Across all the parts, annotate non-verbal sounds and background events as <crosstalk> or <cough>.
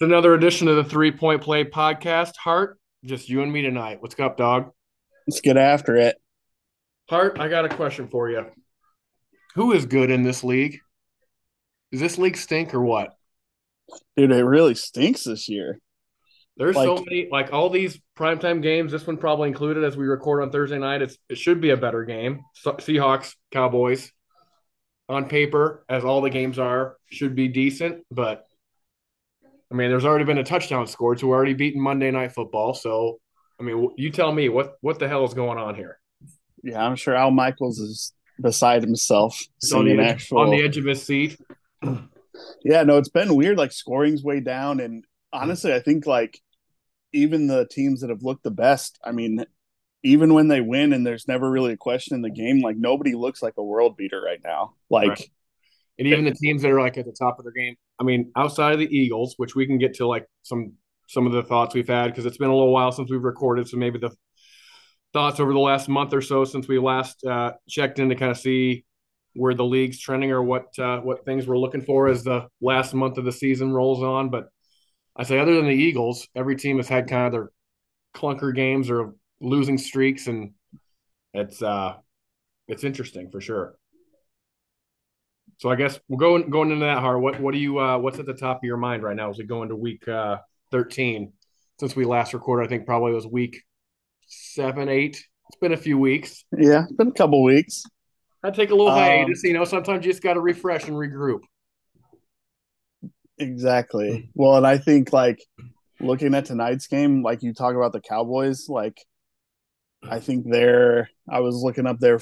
It's another edition of the Three Point Play podcast. Hart, just you and me tonight. What's up, dog? Let's get after it. Hart, I got a question for you. Who is good in this league? Does this league stink or what? Dude, it really stinks this year. There's so many, like all these primetime games. This one probably included as we record on Thursday night. It's it should be a better game. Se- Seahawks, Cowboys, on paper, as all the games are, should be decent. But I mean, there's already been a touchdown scored, so we're already beating Monday Night Football. So, I mean, you tell me what what the hell is going on here? Yeah, I'm sure Al Michaels is beside himself on the, edge, actual. on the edge of his seat. <clears throat> Yeah, no, it's been weird. Like scoring's way down, and honestly, I think like even the teams that have looked the best. I mean, even when they win, and there's never really a question in the game. Like nobody looks like a world beater right now. Like Right. And even the teams that are like at the top of their game. I mean, outside of the Eagles, which we can get to like some some of the thoughts we've had because it's been a little while since we've recorded, so maybe the thoughts over the last month or so since we last uh, checked in to kind of see where the league's trending or what uh, what things we're looking for as the last month of the season rolls on. But I say, other than the Eagles, every team has had kind of their clunker games or losing streaks, and it's uh, it's interesting for sure. So I guess we're go going into that hard. What what do you uh, what's at the top of your mind right now as we go into week uh, thirteen? Since we last recorded, I think probably was week seven, eight. It's been a few weeks. yeah, it's been a couple weeks. I take a little Um, hiatus. You know, sometimes you just got to refresh and regroup. Exactly. Well, and I think like looking at tonight's game, like you talk about the Cowboys, like I think they're I was looking up their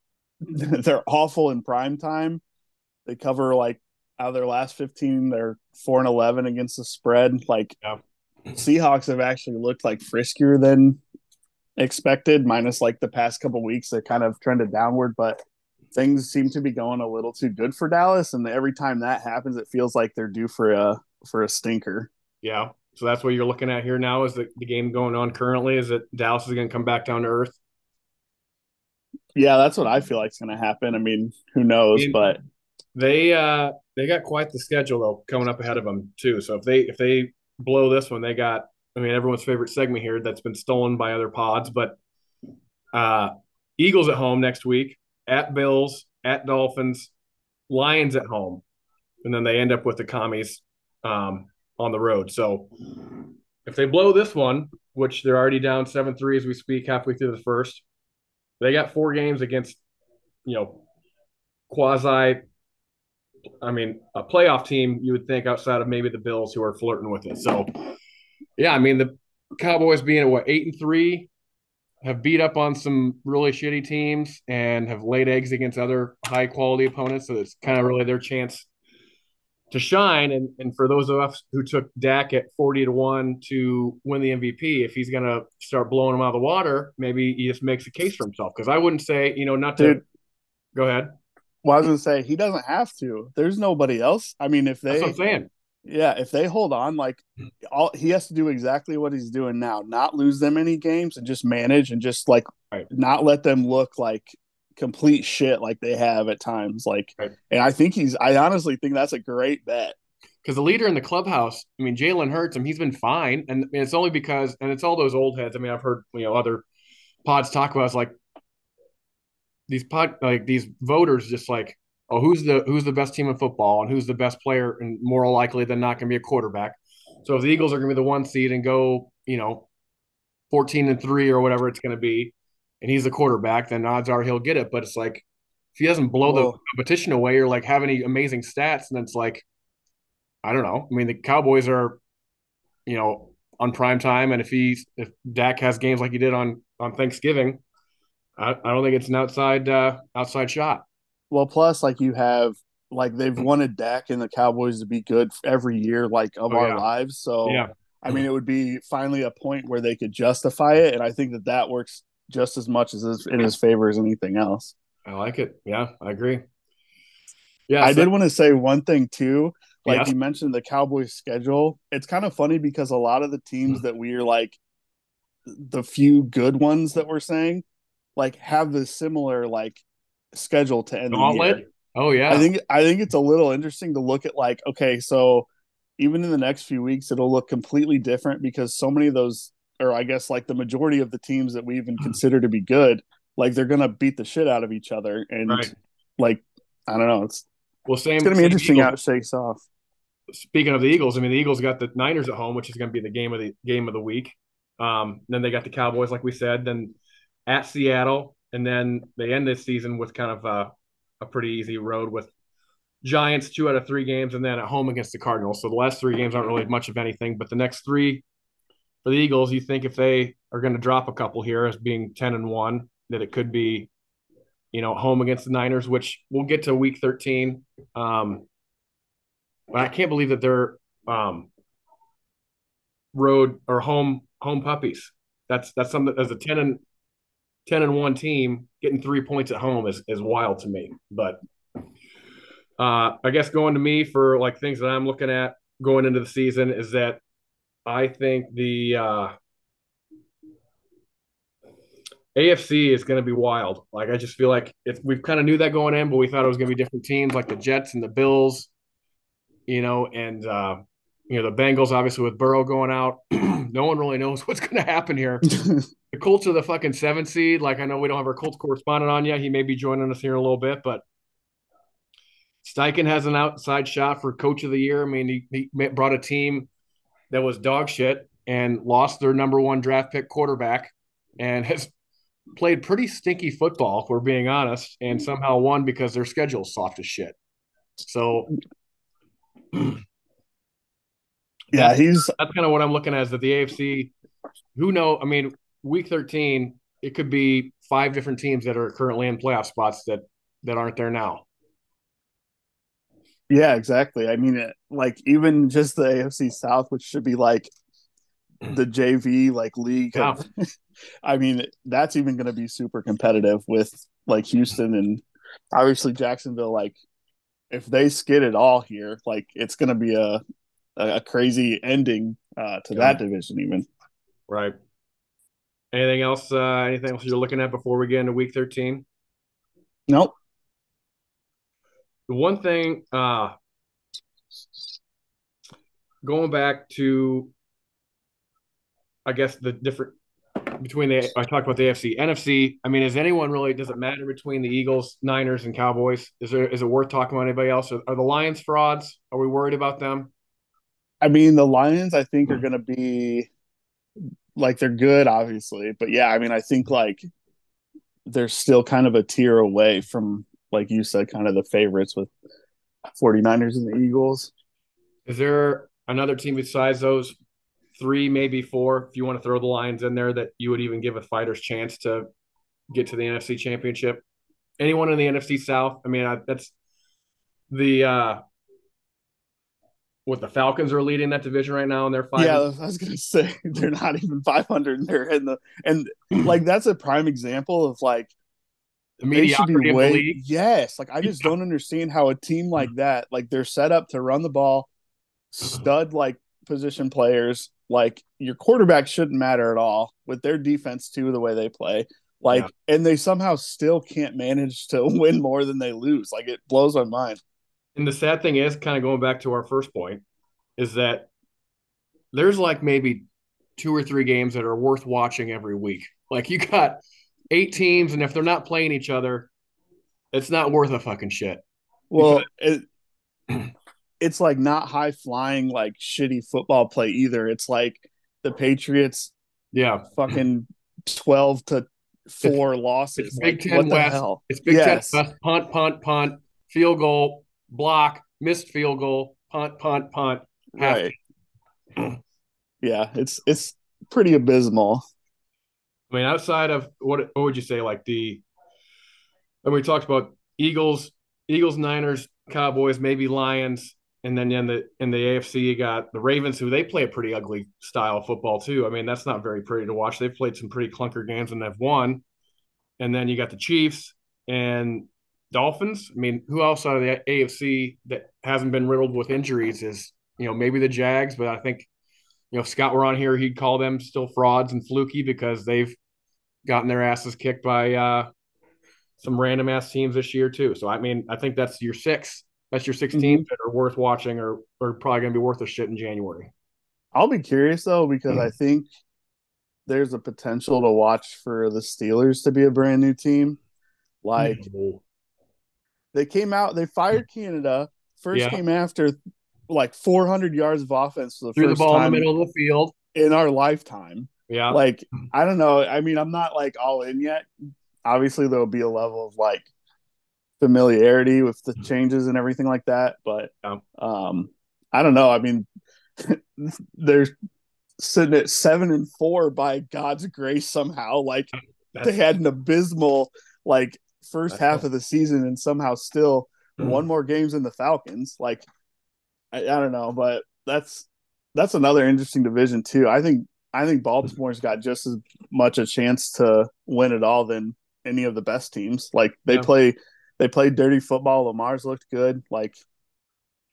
<laughs> they're awful in prime time. They cover like out of their last 15, they're 4 and 11 against the spread. Like Yeah. Seahawks have actually looked like friskier than expected, minus like the past couple weeks. They kind of trended downward, but things seem to be going a little too good for Dallas. And every time that happens, it feels like they're due for a for a stinker. Yeah. So that's what you're looking at here now. Is the, the game going on currently? Is that Dallas is going to come back down to earth? Yeah, that's what I feel like is going to happen. I mean, who knows? But They uh they got quite the schedule though coming up ahead of them too. So if they if they blow this one, they got I mean everyone's favorite segment here that's been stolen by other pods, but uh Eagles at home next week, at Bills, at Dolphins, Lions at home, and then they end up with the commies um on the road. So if they blow this one, which they're already down seven three as we speak, halfway through the first, they got four games against you know quasi I mean, a playoff team you would think outside of maybe the Bills who are flirting with it. So, yeah, I mean the Cowboys being at what eight and three have beat up on some really shitty teams and have laid eggs against other high quality opponents. So it's kind of really their chance to shine. And and for those of us who took Dak at forty to one to win the MVP, if he's gonna start blowing them out of the water, maybe he just makes a case for himself. Because I wouldn't say, you know, not to Dude. go ahead. Well, I was to say he doesn't have to. There's nobody else. I mean, if they what I'm saying. Yeah, if they hold on, like all he has to do exactly what he's doing now, not lose them any games and just manage and just like Right. not let them look like complete shit like they have at times. Like Right. and I think he's I honestly think that's a great bet. because the leader in the clubhouse, I mean, Jalen Hurts, him. he's been fine, and it's only because, and it's all those old heads. I mean, I've heard you know other pods talk about it's like these pod, like these voters, just like, oh, who's the who's the best team in football, and who's the best player, and more likely than not going to be a quarterback. So if the Eagles are going to be the one seed and go, you know, fourteen and three or whatever it's going to be, and he's the quarterback, then odds are he'll get it. But it's like if he doesn't blow the competition away or like have any amazing stats, then it's like I don't know. I mean, the Cowboys are, you know, on prime time, and if he's if Dak has games like he did on on Thanksgiving, I, I don't think it's an outside uh, outside shot. Well, plus like you have like they've wanted Dak and the Cowboys to be good every year, like of Oh, our yeah. lives. So Yeah, I mean, it would be finally a point where they could justify it, and I think that that works just as much as is in his favor as anything else. I like it. Yeah, I agree. Yeah, I so- did want to say one thing too. Like Yes. you mentioned the Cowboys schedule. It's kind of funny because a lot of the teams that we're like the few good ones that we're saying like have the similar like schedule to end the year. Oh yeah, I think I think it's a little interesting to look at like okay, so even in the next few weeks, it'll look completely different because so many of those, or I guess like the majority of the teams that we even Hmm. consider to be good, like they're gonna beat the shit out of each other, and Right. like I don't know, it's Well, same. it's gonna be same interesting Eagles. how it shakes off. Speaking of the Eagles, I mean the Eagles got the Niners at home, which is going to be the game of the game of the week. Um, then they got the Cowboys, like we said, then at Seattle, and then they end this season with kind of a, a pretty easy road with Giants two out of three games, and then at home against the Cardinals. So the last three games aren't really much of anything, but the next three for the Eagles, you think if they are going to drop a couple here as being ten and one, that it could be, you know, home against the Niners, which we'll get to week thirteen. Um, but I can't believe that they're um, road or home home puppies. That's that's something as a ten and ten and one team getting three points at home is is wild to me. But uh, I guess going to me for like things that I'm looking at going into the season is that I think the uh, AFC is going to be wild. Like I just feel like if we've kind of knew that going in, but we thought it was going to be different teams like the Jets and the Bills, you know, and uh, you know the Bengals obviously with Burrow going out. <clears throat> no one really knows <laughs> what's going to happen here. <laughs> The Colts are the fucking seven seed. Like I know we don't have our Colts correspondent on yet. He may be joining us here in a little bit, but Steichen has an outside shot for Coach of the Year. I mean, he, he brought a team that was dog shit and lost their number one draft pick quarterback and has played pretty stinky football, if we're being honest, and mm-hmm. somehow won because their schedule's soft as shit. So yeah, he's that's kind of what I'm looking at is that the AFC, who know, I mean, week 13, it could be five different teams that are currently in playoff spots that that aren't there now. yeah, exactly. I mean, it, like even just the AFC South, which should be like the JV like league. Yeah. of- <laughs> I mean, that's even going to be super competitive with like Houston and obviously Jacksonville. Like, if they skid it all here, like it's going to be a a crazy ending uh, to Yeah. that division. Even Right. Anything else? Uh, anything else you're looking at before we get into week 13? nope. The one thing, uh, going back to, I guess the different between the I talked about the AFC, NFC. I mean, is anyone really? Does it matter between the Eagles, Niners, and Cowboys? Is there is it worth talking about anybody else? Are, are the Lions frauds? Are we worried about them? I mean, the Lions, I think, are going to be like they're good, obviously, but yeah, I mean, I think like they're still kind of a tier away from, like you said, kind of the favorites with 49ers and the Eagles. Is there another team besides those three, maybe four, if you want to throw the Lions in there, that you would even give a fighter's chance to get to the NFC Championship? Anyone in the NFC South? I mean, I, that's the uh, what the Falcons are leading that division right now, and they're five. Yeah, I was gonna <laughs> say they're not even 500, and they're in the and like that's a prime example of like the they should be way yes. Like I just don't understand how a team mm-hmm. like that, like they're set up to run the ball, mm-hmm. stud like position players. Like your quarterback shouldn't matter at all with their defense too, the way they play. Like, and they somehow still can't manage to <laughs> win more than they lose. Like it blows my mind. And the sad thing is, kind of going back to our first point, is that there's like maybe two or three games that are worth watching every week. Like you got eight teams, and if they're not playing each other, it's not worth a fucking shit. Well, it, <clears throat> it's like not high flying like shitty football play either. It's like the Patriots Yeah, fucking twelve to four losses. it's Big Like, Ten West. hell? it's Big Yes. Ten West, punt, punt, punt, field goal, block, missed field goal, punt, punt, punt. half- Right. <clears throat> yeah, it's it's pretty abysmal. I mean, outside of what what would you say like the and we talked about Eagles, Eagles, Niners, Cowboys, maybe Lions, and then in the in the AFC you got the Ravens, who they play a pretty ugly style of football too. I mean, that's not very pretty to watch. They've played some pretty clunker games and they've won. And then you got the Chiefs and Dolphins. I mean, who else out of the AFC that hasn't been riddled with injuries is you know maybe the Jags, but I think you know if Scott were on here, he'd call them still frauds and fluky because they've gotten their asses kicked by uh, some random ass teams this year too. So I mean, I think that's your six. That's your 16 mm-hmm. that are worth watching or are probably going to be worth a shit in January. I'll be curious though because mm-hmm. I think there's a potential to watch for the Steelers to be a brand new team. Like mm-hmm. They came out, they fired Canada. First yeah. came after like 400 yards of offense for the Threw first the ball time in the middle of the field in our lifetime. Yeah. Like, I don't know. I mean, I'm not like all in yet. Obviously, there'll be a level of like familiarity with the changes and everything like that. But um, I don't know. I mean, <laughs> they're sitting at seven and four by God's grace somehow. Like they had an abysmal like first That's half of the season and somehow still mm-hmm. one more games than the Falcons. Like I, I don't know, but that's that's another interesting division too. I think I think Baltimore's got just as much a chance to win it all than any of the best teams. Like they yeah. play they played dirty football. Lamar's looked good. Like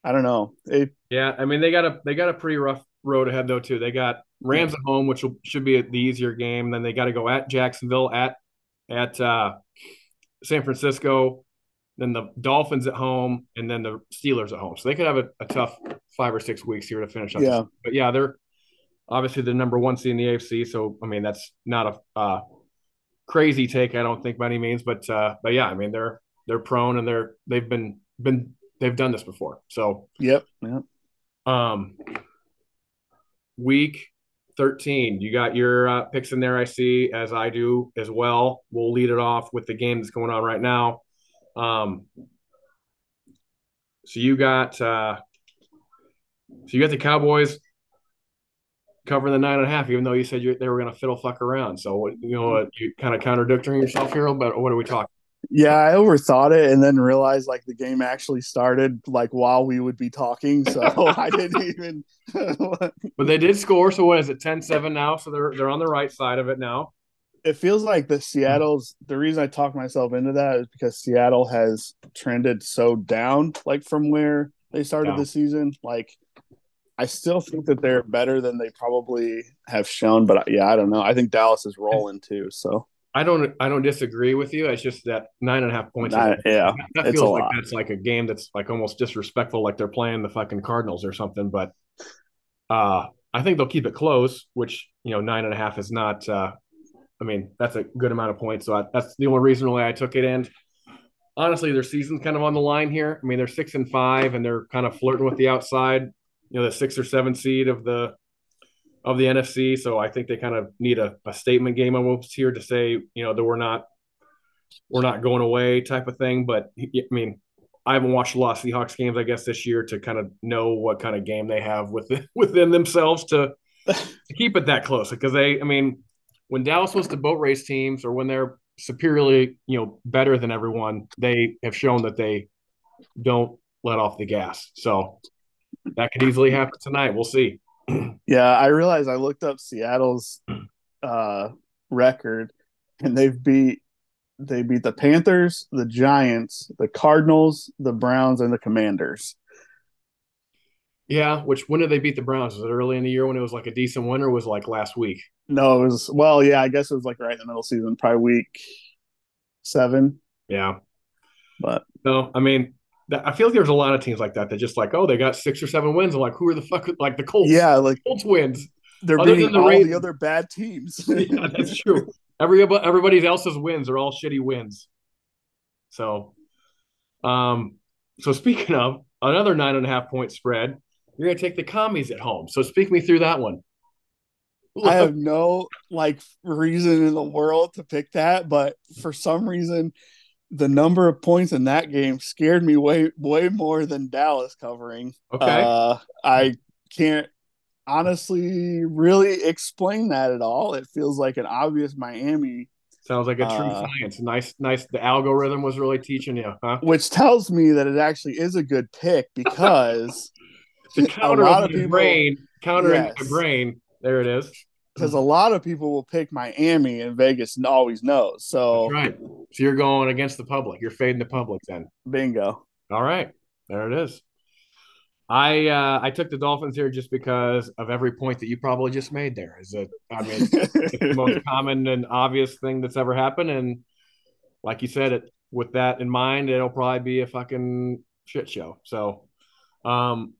I don't know. It, yeah, I mean they got a they got a pretty rough road ahead though too. They got Rams at home, which will, should be the easier game. Then they got to go at Jacksonville, at at uh, San Francisco, then the Dolphins at home, and then the Steelers at home. So they could have a, a tough five or six weeks here to finish up. Yeah, but yeah, they're obviously the number one seed in the AFC. So I mean that's not a uh, crazy take, I don't think by any means. But uh, but yeah, I mean they're they're prone and they're they've been been they've done this before. So yep, yep. Um, week 13. You got your uh, picks in there, I see, as I do as well. We'll lead it off with the game that's going on right now. Um, so you got uh, so you got the Cowboys covering the nine and a half, even though you said you, they were going to fiddle fuck around. So you know, what? you kind of contradicting yourself here, but what are we talking? Yeah, I overthought it and then realized like the game actually started like while we would be talking. So <laughs> I didn't even <laughs> But they did score, so what is it, 10-7 now? So they're they're on the right side of it now. It feels like the Seattle's the reason I talked myself into that is because Seattle has trended so down like from where they started yeah. the season. Like I still think that they're better than they probably have shown, but yeah, I don't know. I think Dallas is rolling too. So I don't I don't disagree with you. It's just that nine and a half points. Nine, yeah, that feels like lot. that's like a game that's like almost disrespectful, like they're playing the fucking Cardinals or something. But uh, I think they'll keep it close, which you know nine and a half is not. Uh, I mean, that's a good amount of points. So I, that's the only reason why I took it. And honestly, their season's kind of on the line here. I mean, they're six and five, and they're kind of flirting with the outside. You know, the six or seven seed of the of the NFC. So I think they kind of need a, a statement game almost here to say, you know, that we're not we're not going away type of thing. But I mean, I haven't watched a lot of Seahawks games, I guess, this year to kind of know what kind of game they have within <laughs> within themselves to, to keep it that close. Because they, I mean, when Dallas was the boat race teams or when they're superiorly, you know, better than everyone, they have shown that they don't let off the gas. So that could easily happen tonight. We'll see <clears throat> yeah, I realized I looked up Seattle's <clears throat> uh, record, and they've beat they beat the Panthers, the Giants, the Cardinals, the Browns, and the Commanders. Yeah, which when did they beat the Browns? Was it early in the year when it was like a decent win, or was like last week? No, it was well, yeah, I guess it was like right in the middle of season, probably week seven. Yeah, but no, I mean I feel like there's a lot of teams like that that just like, oh, they got six or seven wins. I'm like, who are the fuck like the Colts? Yeah, like Colts wins. They're Other beating the all Ravens. the other bad teams. <laughs> yeah, that's true. Every everybody else's wins are all shitty wins. So, um, so speaking of another nine and a half point spread, you're gonna take the commies at home. So speak me through that one. I have no like reason in the world to pick that, but for some reason the number of points in that game scared me way way more than Dallas covering. Okay. Uh, I can't honestly really explain that at all. It feels like an obvious Miami. Sounds like a true uh, science. Nice, nice. The algorithm was really teaching you, huh? Which tells me that it actually is a good pick because <laughs> the counter a lot of, people, brain, countering yes. the brain. There it is because a lot of people will pick Miami and Vegas and always knows. So That's right. So you're going against the public. You're fading the public then. Bingo. All right. There it is. I uh, I took the Dolphins here just because of every point that you probably just made there. Is it I mean it's <laughs> the most common and obvious thing that's ever happened. And like you said, it with that in mind, it'll probably be a fucking shit show. So, um,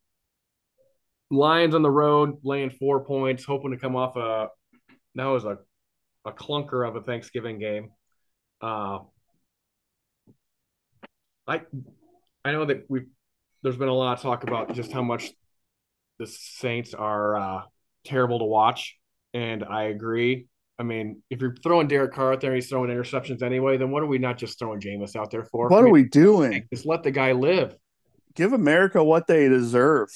Lions on the road laying four points, hoping to come off a that was a a clunker of a Thanksgiving game. Uh, I I know that we there's been a lot of talk about just how much the Saints are uh, terrible to watch, and I agree. I mean, if you're throwing Derek Carr out there and he's throwing interceptions anyway, then what are we not just throwing Jameis out there for? What I are we doing? Just let the guy live. Give America what they deserve.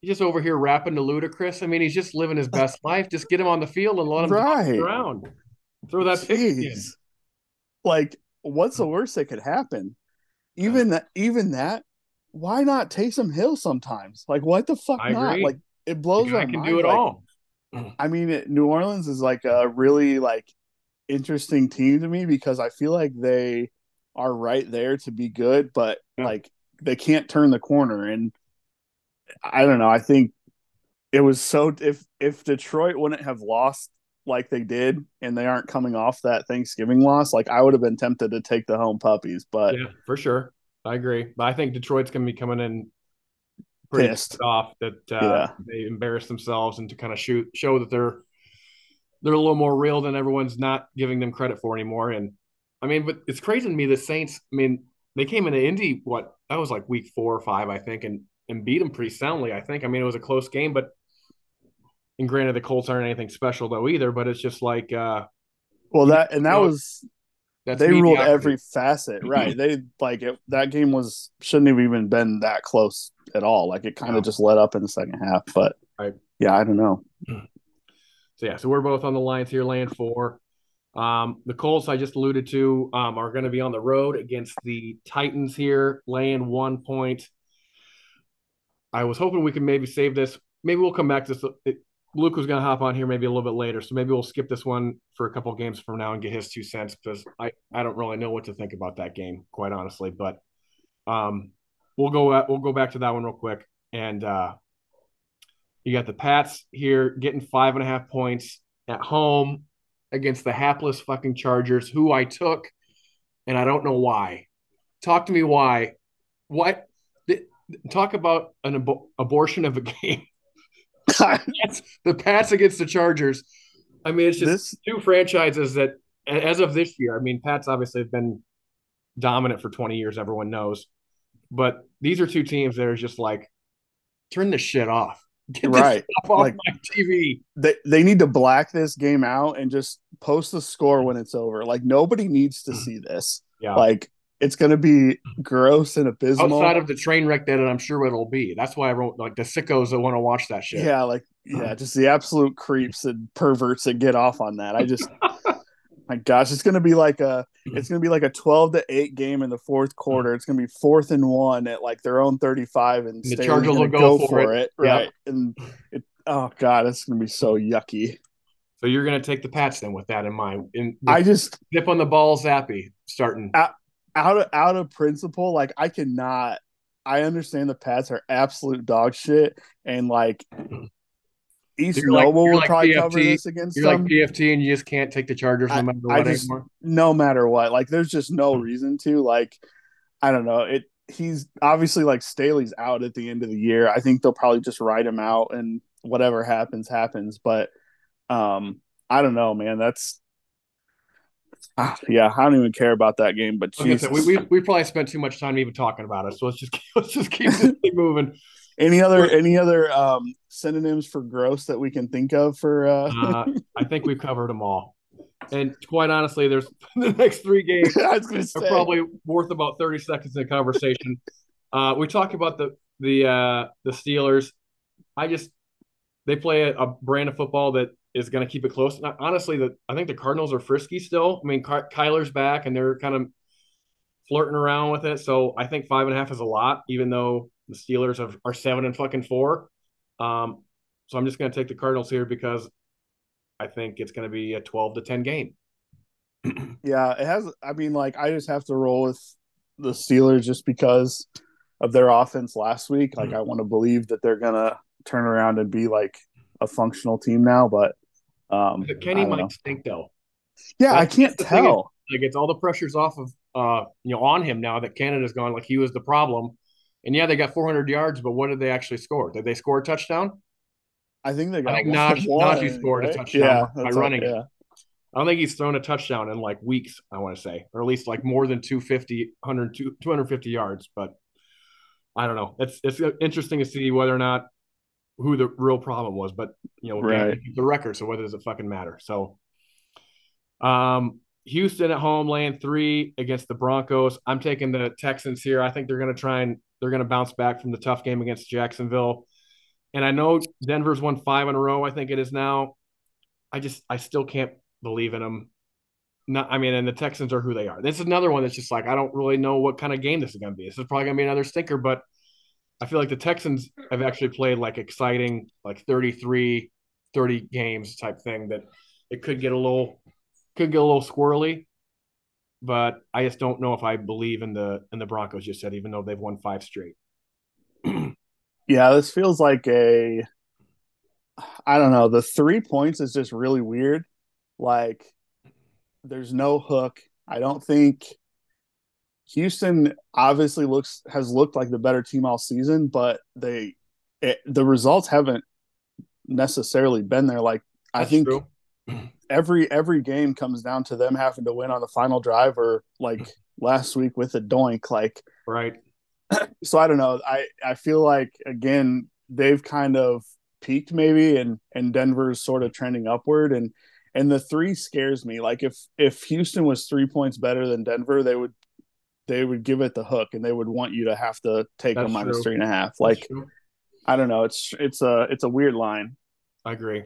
He's just over here rapping to Ludacris. I mean, he's just living his best <laughs> life. Just get him on the field and let him Right. around. Throw that pick Like, what's the worst that could happen? Even that, even that. Why not Taysom Hill sometimes? Like, what the fuck I not? agree. Like, it blows my can mind. do it like, all. <clears throat> I mean, it, New Orleans is like a really like interesting team to me because I feel like they are right there to be good, but Yeah. like they can't turn the corner. And I don't know. I think it was so if if Detroit wouldn't have lost like they did, and they aren't coming off that Thanksgiving loss, like I would have been tempted to take the home puppies, but Yeah, for sure. I agree. But I think Detroit's going to be coming in pretty Pissed. off that uh, Yeah. they embarrassed themselves and to kind of shoot show that they're they're a little more real than everyone's not giving them credit for anymore. And I mean, but it's crazy to me the Saints. I mean, they came into Indy what that was like week four or five, I think, and and beat them pretty soundly. I think. I mean, it was a close game, but and granted, the Colts aren't anything special though either. But it's just like uh, well that and that know, was that's they ruled every facet <clears throat> right. They like it, that game was shouldn't have even been that close at all. Like it kind of No. just let up in the second half. But Right. yeah, I don't know. <clears throat> So yeah, so we're both on the lines here, laying four. Um, the Colts I just alluded to um, are going to be on the road against the Titans here, laying one point. I was hoping we could maybe save this. Maybe we'll come back to this. It, Luke was going to hop on here maybe a little bit later, so maybe we'll skip this one for a couple games from now and get his two cents because I I don't really know what to think about that game, quite honestly. But um, we'll go at, we'll go back to that one real quick and. uh you got the Pats here getting five and a half points at home against the hapless fucking Chargers, who I took, and I don't know why. Talk to me why. What? Talk about an abo- abortion of a game. <laughs> <laughs> That's the Pats against the Chargers. I mean, it's just this two franchises that, as of this year, I mean, Pats obviously have been dominant for 20 years, everyone knows. But these are two teams that are just like, turn this shit off. <laughs> Get right. off Like- my TV. They they need to black this game out and just post the score when it's over. Like nobody needs to mm-hmm. see this. Yeah. Like it's gonna be gross and abysmal. Outside of the train wreck that I'm sure it'll be. That's why I wrote like the sickos that want to watch that shit. Yeah, like yeah, uh-huh. just the absolute creeps and perverts that get off on that. I just <laughs> my gosh, it's gonna be like a mm-hmm. it's gonna be like a twelve to eight game in the fourth mm-hmm. quarter. It's gonna be fourth and one at like their own thirty five, and The Chargers will go go, for it. it, right? And it oh god, it's gonna be so yucky. So you're gonna take the Pats then with that in mind. In I just dip on the ball, Zappe starting. Out of out of principle, like I cannot. I understand the Pats are absolute dog shit, and like East You're Noble you're will like probably cover PFT. this against You're like. PFT and you just can't take the Chargers no matter I what just- anymore. no matter what. Like, there's just no Hmm. reason to. Like, I don't know. It. He's obviously like Staley's out at the end of the year. I think they'll probably just write him out, and whatever happens, happens. But, um, I don't know, man. That's. Ah, yeah, I don't even care about that game. But Like said, we, we we probably spent too much time even talking about it. So let's just <laughs> let's just keep moving. <laughs> any other any other um synonyms for gross that we can think of for uh, Uh, <laughs> I think we've covered them all. And quite honestly, there's the next three games I was gonna say are probably worth about 30 seconds in conversation. uh, we talked about the the uh, the Steelers. I just they play a, a brand of football that is going to keep it close. And honestly, the I think the Cardinals are frisky still. I mean, Ky- Kyler's back and they're kind of flirting around with it. So I think five and a half is a lot, even though the Steelers have, are seven and fucking four. Um, so I'm just going to take the Cardinals here because I think it's going to be a 12 to 10 game. <clears throat> yeah it has i mean like i just have to roll with the steelers just because of their offense last week like i want to believe that they're gonna turn around and be like a functional team now but um But Kenny might know. stink though. yeah i can't that's the thing tell like it's all the pressure's off of uh you know on him now that Canada's gone like he was the problem And yeah, they got 400 yards, but what did they actually score? Did they score a touchdown? I think they got. I think Najee, Najee scored right? a touchdown Yeah, by running it. yeah. I don't think he's thrown a touchdown in like weeks, I want to say, or at least like more than 250, 100, 250 yards. But I don't know. It's it's interesting to see whether or not who the real problem was. But you know, Right. the record. So whether does it fucking matter? So, um, Houston at home laying three against the Broncos. I'm taking the Texans here. I think they're going to try and they're going to bounce back from the tough game against Jacksonville. And I know Denver's won five in a row. I think it is now. I just I still can't believe in them. Not, I mean, and the Texans are who they are. This is another one that's just like I don't really know what kind of game this is going to be. This is probably going to be another stinker, but I feel like the Texans have actually played like exciting, like 33, 30 games type thing that it could get a little could get a little squirrely. But I just don't know if I believe in the in the Broncos just said, even though they've won five straight. <clears throat> Yeah, this feels like a I don't know, the 3 points is just really weird. Like there's no hook. I don't think Houston obviously looks has looked like the better team all season, but they it, the results haven't necessarily been there like I think true. every every game comes down to them having to win on the final drive or like <laughs> last week with a doink like Right. <clears throat> so I don't know. I I feel like again they've kind of peaked maybe, and and Denver's sort of trending upward, and and the three scares me. Like if if Houston was three points better than Denver, they would they would give it the hook, and they would want you to have to take That's a minus true. three and a half. Like. I don't know. It's it's a it's a weird line. I agree.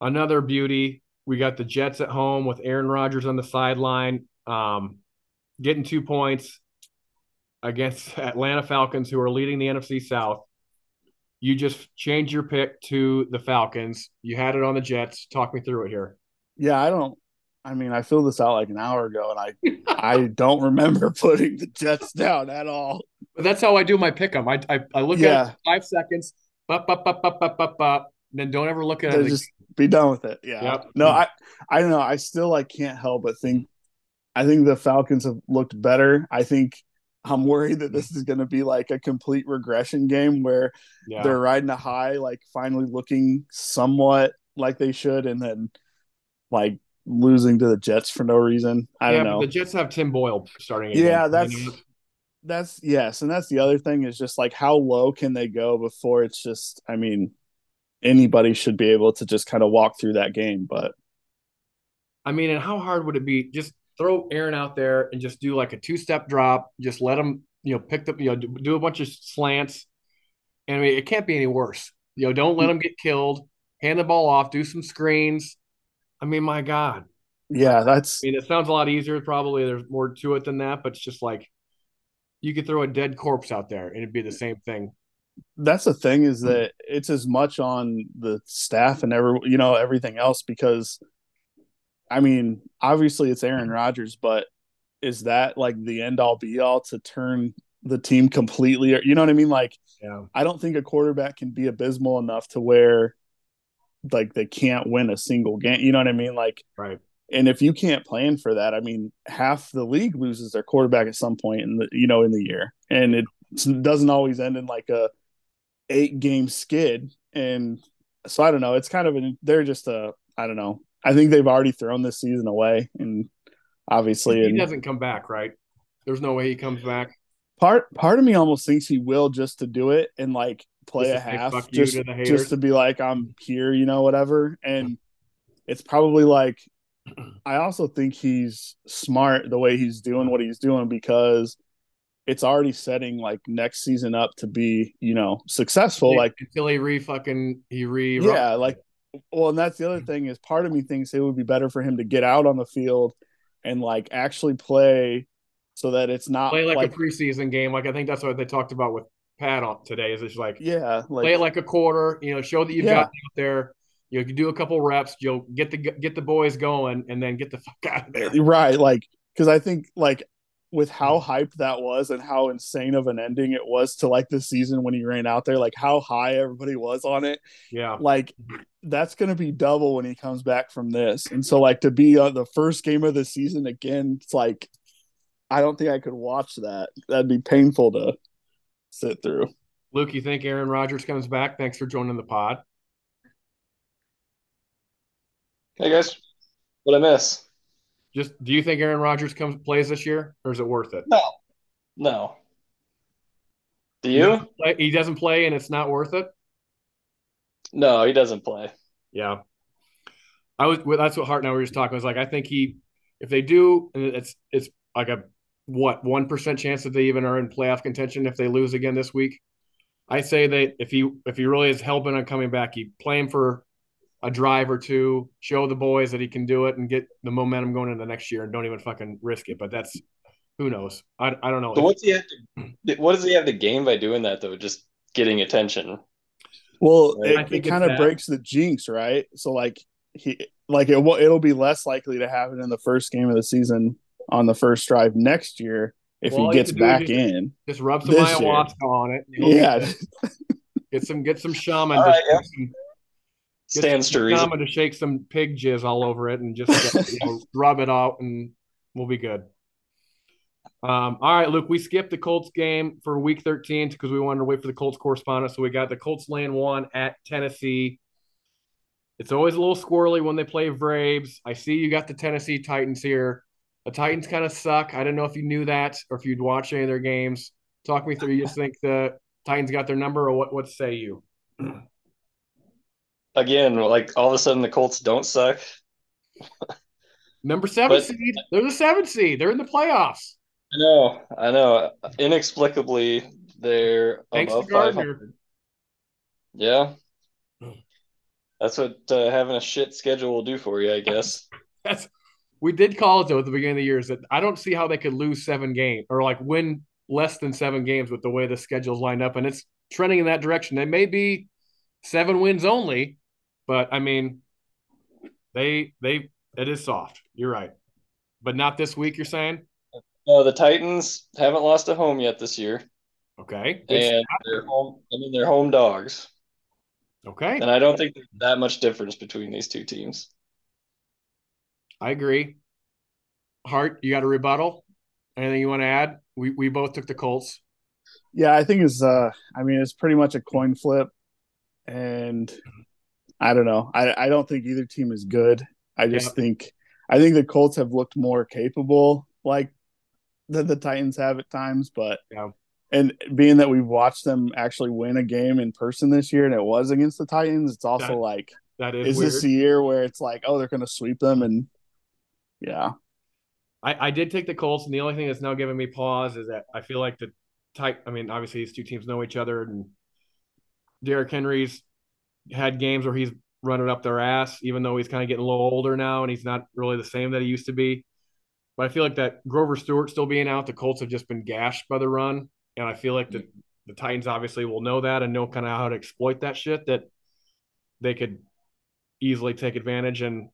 Another beauty. We got the Jets at home with Aaron Rodgers on the sideline, um, getting two points against <laughs> Atlanta Falcons, who are leading the NFC South. You just change your pick to the Falcons. You had it on the Jets. Talk me through it here. Yeah, I don't. I mean, I filled this out like an hour ago, and I <laughs> I don't remember <laughs> putting the Jets down at all. But that's how I do my pick 'em. I, I I look at it Yeah. for five seconds, bop, bop, bop, bop, bop, bop, bop, then don't ever look at to it. just be done with it. Yeah. Yep. No, I I don't know. I still like can't help but think I think the Falcons have looked better. I think I'm worried that this is going to be like a complete regression game where yeah. they're riding a high, like finally looking somewhat like they should, and then like losing to the Jets for no reason. I yeah, don't know. the Jets have Tim Boyle starting. again. Yeah, that's that's yes, and that's the other thing is just like how low can they go before it's just. I mean, anybody should be able to just kind of walk through that game, but I mean, and how hard would it be? Just throw Aaron out there and just do like a two step drop. Just let him, you know, pick up, you know, do, do a bunch of slants. And I mean, it can't be any worse. You know, don't let hmm. him get killed. Hand the ball off. Do some screens. I mean, my God. yeah, that's I mean, it sounds a lot easier. Probably there's more to it than that, but it's just like you could throw a dead corpse out there and it'd be the same thing. that's the thing is hmm. that it's as much on the staff and every you know everything else because I mean obviously it's Aaron Rodgers but is that like the end all be all to turn the team completely you know what I mean like Yeah. I don't think a quarterback can be abysmal enough to where like they can't win a single game you know what I mean like Right. and if you can't plan for that I mean half the league loses their quarterback at some point in the you know in the year and it doesn't always end in like a eight game skid and so i don't know it's kind of an they're just a i don't know i think they've already thrown this season away and obviously He and doesn't come back, right? There's no way he comes back. part part of me almost thinks he will just to do it and like play Just a half just to just to be like i'm here you know whatever and it's probably like <clears throat> i also think he's smart the way he's doing what he's doing because it's already setting like next season up to be you know successful like until he re fucking he re yeah, like well, and that's the other thing is part of me thinks it would be better for him to get out on the field and like actually play so that it's not play like, like, a preseason game. Like I think that's what they talked about with Pat on today. Is it's like yeah, like play it like a quarter. You know, show that you've Yeah. got out there. You can do a couple reps. You'll get the get the boys going, and then get the fuck out of there. right, like because I think like with how mm-hmm. hyped that was and how insane of an ending it was to like the season when he ran out there, like how high everybody was on it, Yeah, like that's going to be double when he comes back from this. And so like to be on the first game of the season again, it's like I don't think I could watch that. That'd be painful to sit through. Luke, you think Aaron Rodgers comes back? Thanks for joining the pod. Hey guys, what I miss? Just do you think Aaron Rodgers comes plays this year, or is it worth it? No, no. Do He you? doesn't play, he doesn't play, and it's not worth it. No, he doesn't play. Yeah, I was. That's what Hart and I were just talking. I was like, I think he, if they do, and it's it's like a what one percent chance that they even are in playoff contention if they lose again this week. I say that if he if he really is hell bent on coming back, you play him for a drive or two, show the boys that he can do it, and get the momentum going into next year, and don't even fucking risk it. But that's who knows. I, I don't know. So what's he have to? What does he have to gain by doing that though? Just getting attention. Well, Right. It, it kind of breaks the jinx, right? So like he like it will it'll be less likely to happen in the first game of the season on the first drive next year if Well, he gets have to do is back just- in. Just rub some This year. ayahuasca on it. Yeah. good. Get some get some shaman. All to right, yeah. shake some- get Stands to some reason. shaman to shake some pig jizz all over it and just <laughs> you know, rub it out, and we'll be good. Um, all right, Luke. We skipped the Colts game for Week 13 because we wanted to wait for the Colts correspondent. So we got the Colts laying one at Tennessee. It's always a little squirrely when they play Braves. I see you got the Tennessee Titans here. The Titans kind of suck. I don't know if you knew that or if you'd watch any of their games. Talk me through. You just think the Titans got their number, or what? What say you? Again, like all of a sudden the Colts don't suck. Number seven But- seed. They're the seven seed. They're in the playoffs. I know, I know. Inexplicably, they're Thanks above to Gardner. 500. Yeah. That's what uh, having a shit schedule will do for you, I guess. <laughs> That's we did call it though at the beginning of the year. Is that I don't see how they could lose seven games or like win less than seven games with the way the schedule's lined up, and it's trending in that direction. They may be seven wins only, but I mean, they they it is soft. You're right, but not this week. You're saying No, the Titans haven't lost at home yet this year, okay, Good and they're home. I mean, they're home dogs, okay. and I don't think there's that much difference between these two teams. I agree. Hart, you got a rebuttal? Anything you want to add? We we both took the Colts. Yeah, I think it's uh I mean it's pretty much a coin flip and I don't know. I I don't think either team is good. I just think I think the Colts have looked more capable like than the Titans have at times, but Yeah. and being that we've watched them actually win a game in person this year and it was against the Titans, it's also That- like That is, is this a year where it's like, oh, they're gonna sweep them and yeah. I, I did take the Colts, and the only thing that's now giving me pause is that I feel like the type. I mean, obviously these two teams know each other, and Derrick Henry's had games where he's running up their ass, even though he's kind of getting a little older now, and he's not really the same that he used to be. But I feel like that Grover Stewart still being out, the Colts have just been gashed by the run, and I feel like the the Titans obviously will know that and know kind of how to exploit that shit that they could easily take advantage and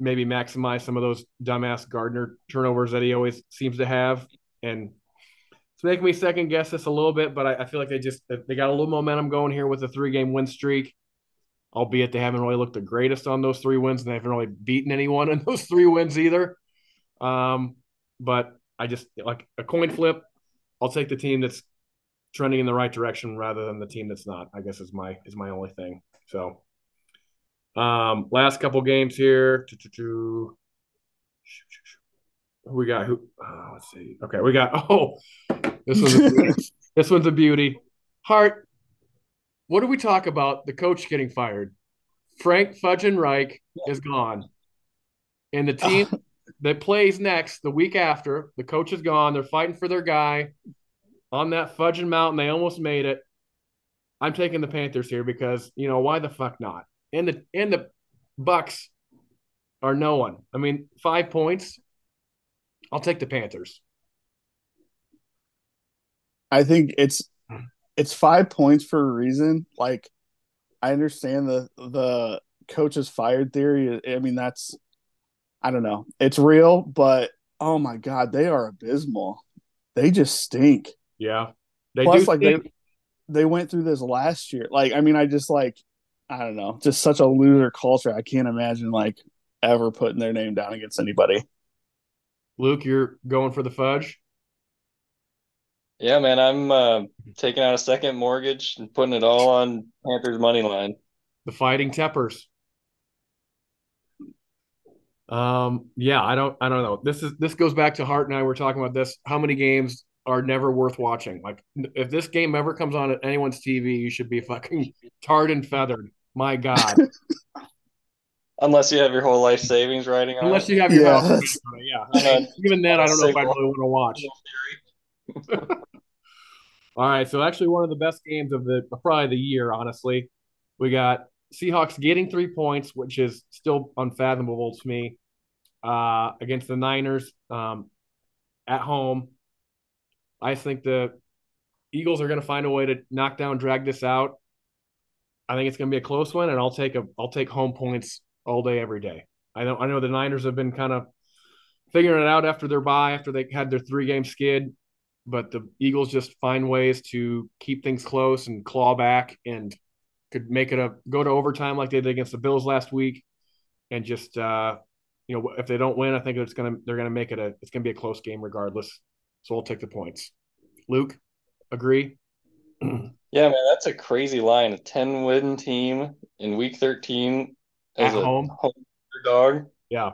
maybe maximize some of those dumbass Gardner turnovers that he always seems to have. And it's making me second guess this a little bit, but I, I feel like they just they got a little momentum going here with a three game win streak. Albeit they haven't really looked the greatest on those three wins, and they haven't really beaten anyone <laughs> in those three wins either. Um, but I just like a coin flip. I'll take the team that's trending in the right direction rather than the team that's not. I guess is my is my only thing. So, um, last couple games here. Who we got? Who? Oh, let's see. Okay, we got. <laughs> Oh, this one's a beauty. <laughs> this one's a beauty. Hart. What do we talk about? The coach getting fired. Frank Fudgenreich is gone, and the team <laughs> that plays next the week after the coach is gone. They're fighting for their guy on that fudging mountain. They almost made it. I'm taking the Panthers here because you know why the fuck not? And the and the Bucs are no one. I mean, five points. I'll take the Panthers. I think it's hmm. it's five points for a reason. Like I understand the the coaches fired theory. I mean that's I don't know. It's real, but oh my god, they are abysmal. They just stink. Yeah, they Plus, do. like stink. they they went through this last year. Like I mean, I just like I don't know, just such a loser culture. I can't imagine like ever putting their name down against anybody. Luke, you're going for the fudge. Yeah, man, I'm uh, taking out a second mortgage and putting it all on Panthers money line. The Fighting Teppers. Um, yeah, I don't, I don't know. This is this goes back to Hart and I were talking about this. How many games are never worth watching? Like, if this game ever comes on at anyone's TV, you should be fucking tarred and feathered. My God. <laughs> Unless you have your whole life savings riding on it. Unless you have your Yeah, house. that's- Yeah. <laughs> Even then, I don't know if I really want to watch. <laughs> All right, so actually one of the best games of the probably the year, honestly. We got Seahawks getting three points, which is still unfathomable to me, uh, against the Niners um, at home. I think the Eagles are going to find a way to knock down, drag this out. I think it's going to be a close one, and I'll take a I'll take home points all day, every day. I know I know the Niners have been kind of figuring it out after their bye, after they had their three game skid but the Eagles just find ways to keep things close and claw back and could make it a go to overtime like they did against the Bills last week, and just uh, you know if they don't win, I think it's gonna they're gonna make it a it's gonna be a close game regardless. So I'll take the points. Luke, agree? <clears throat> Yeah, man, that's a crazy line. A 10 win team in week 13 as At a home. dog. Yeah,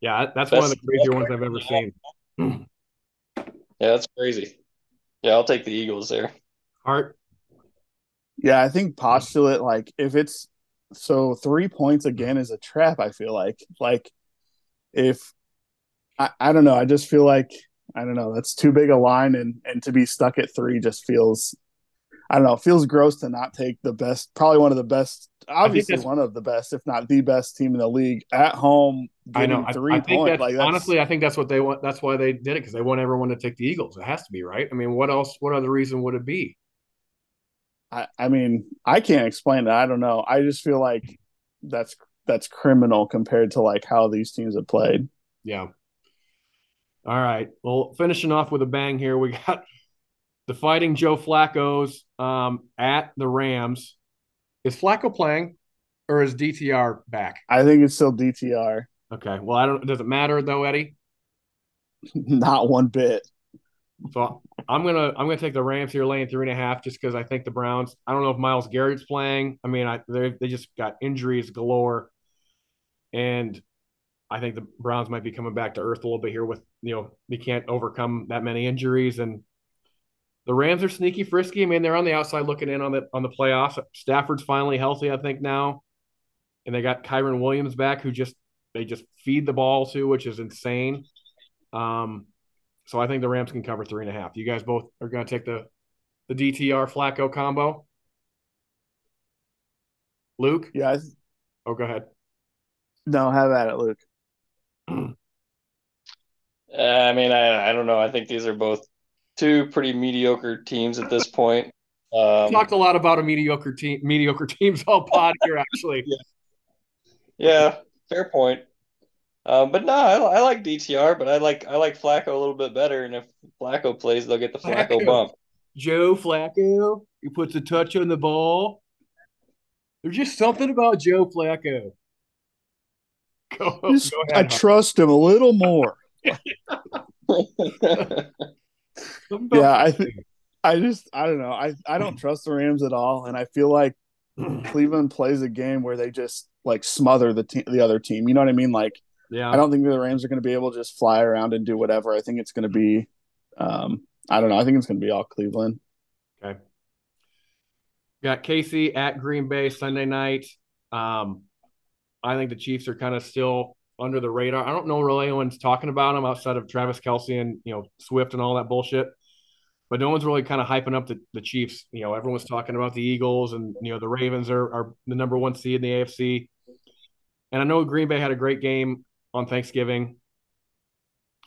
yeah, that's one of the Best- crazier ones I've ever seen. <clears throat> Yeah, that's crazy. Yeah, I'll take the Eagles there. Hart, Yeah, I think postulate like if it's so three points again is a trap. I feel like like if I, I don't know, I just feel like I don't know that's too big a line, and and to be stuck at three just feels I don't know it feels gross to not take the best, probably one of the best, obviously one of the best, if not the best team in the league at home. I know. getting I, three I think that's, like that's honestly, I think that's what they want. That's why they did it because they want everyone to take the Eagles. It has to be right. I mean, what else? What other reason would it be? I, I mean, I can't explain it. I don't know. I just feel like that's that's criminal compared to like how these teams have played. Yeah. All right. Well, finishing off with a bang here, we got <laughs> the fighting Joe Flacco's um, at the Rams. Is Flacco playing or is DTR back? I think it's still DTR, Okay. Well, I don't. Does it matter though, Eddie? <laughs> not one bit. So I'm gonna I'm gonna take the Rams here, laying three and a half, just because I think the Browns. I don't know if Myles Garrett's playing. I mean, I they they just got injuries galore, and I think the Browns might be coming back to earth a little bit here. With you know they can't overcome that many injuries, and the Rams are sneaky frisky. I mean, they're on the outside looking in on the on the playoffs. Stafford's finally healthy, I think now, and they got Kyren Williams back, who just they just feed the ball to, which is insane. Um, so I think the Rams can cover three and a half. You guys both are going to take the the DTR Flacco combo. Luke, I, oh, go ahead. no, have at it, Luke. Uh, I mean, I, I don't know. I think these are both two pretty mediocre teams at this point. Um, Talked a lot about a mediocre team, mediocre teams all <laughs> pod here. Actually, yeah, yeah, fair point. Um, but no, I, I like DTR, but I like I like Flacco a little bit better. And if Flacco plays, they'll get the Flacco Flacco. bump. Joe Flacco, he puts a touch on the ball. There's just something about Joe Flacco. <laughs> Go, Just- go I trust him a little more. Yeah, I think I just I don't know. I I don't trust the Rams at all, and I feel like <clears throat> Cleveland plays a game where they just like smother the te- the other team. You know what I mean? Like yeah, I don't think the Rams are going to be able to just fly around and do whatever. I think it's going to be, um, I don't know. I think it's going to be all Cleveland. Okay. Got Casey at Green Bay Sunday night. Um, I think the Chiefs are kind of still under the radar. I don't know really anyone's talking about them outside of Travis Kelce and you know Swift and all that bullshit. But no one's really kind of hyping up the, the Chiefs. You know, everyone's talking about the Eagles and you know the Ravens are, are the number one seed in the AFC. And I know Green Bay had a great game on Thanksgiving.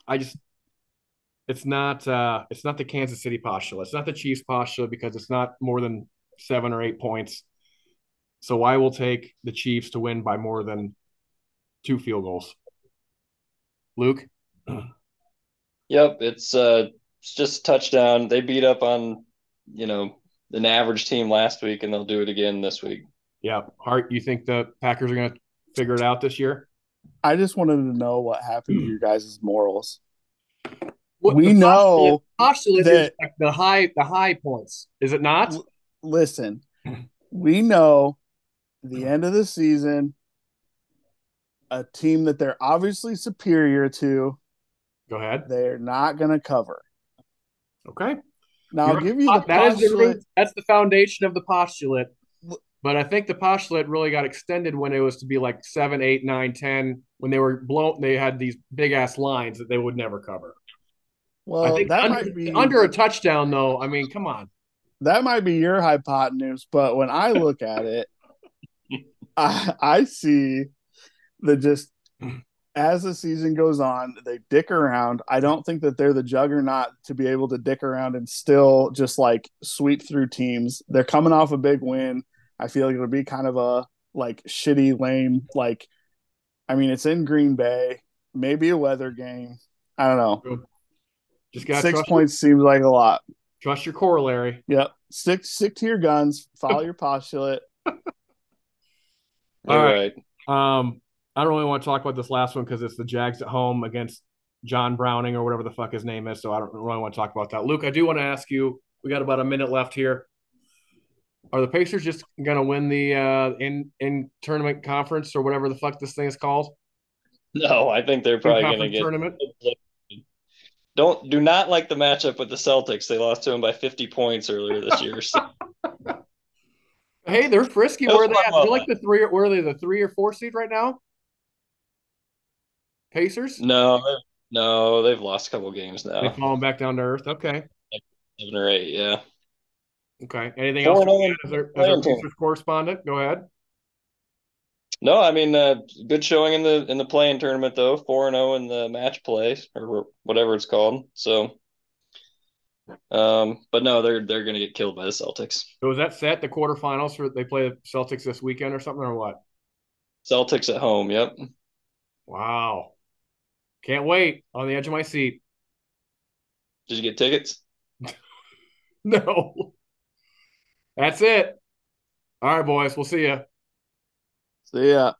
I just it's not uh it's not the Kansas City postulate. It's not the Chiefs postulate because it's not more than seven or eight points. So I will take the Chiefs to win by more than two field goals. Luke, <clears throat> Yep, it's uh it's just a touchdown. They beat up on, you know, an average team last week, and they'll do it again this week. yeah, Hart, you think the Packers are going to figure it out this year? I just wanted to know what happened to your guys' morals. What- we the know postulate, postulate that- like the high the high points. Is it not? listen, we know the end of the season, a team that they're obviously superior to, Go ahead. they're not going to cover. Okay. Now, I'll give you the that is the root, that's the foundation of the postulate. But I think the postulate really got extended when it was to be like seven, eight, nine, ten. When they were blown, they had these big ass lines that they would never cover. Well, I think that under, might be under a touchdown, though. I mean, come on. that might be your hypotenuse, but when I look at it, I, I see the just hmm. as the season goes on, they dick around. I don't think that they're the juggernaut to be able to dick around and still just like sweep through teams. They're coming off a big win. I feel like it'll be kind of a like shitty, lame, like I mean, it's in Green Bay, maybe a weather game. I don't know. Just got Six points seems like a lot. trust your corollary. Yep. Stick stick to your guns, follow <laughs> your postulate. All All right. right. Um, I don't really want to talk about this last one because it's the Jags at home against John Browning or whatever the fuck his name is. So I don't really want to talk about that. Luke, I do want to ask you. We got about a minute left here. Are the Pacers just gonna win the uh, in in tournament conference or whatever the fuck this thing is called? No, I think they're probably going to get. tournament. Don't do not like the matchup with the Celtics. They lost to them by 50 points earlier this year. So Hey, they're frisky. Where are they at? They're like the three. Where are they? The three or four seed right now? Pacers. no, no, they've lost a couple games now. They now, falling back down to earth. Okay. seven or eight. Yeah. Okay. Anything else? oh As our, as our. Pacers correspondent, go ahead. No, I mean, uh, good showing in the in the playing tournament though. Four and zero in the match play or whatever it's called. So, um, but no, they're they're going to get killed by the Celtics. So is that set the quarterfinals for they play the Celtics this weekend or something or what? Celtics at home. Yep. Wow. Can't wait. On the edge of my seat. Did you get tickets? <laughs> No. That's it. All right, boys. We'll see you. See yeah.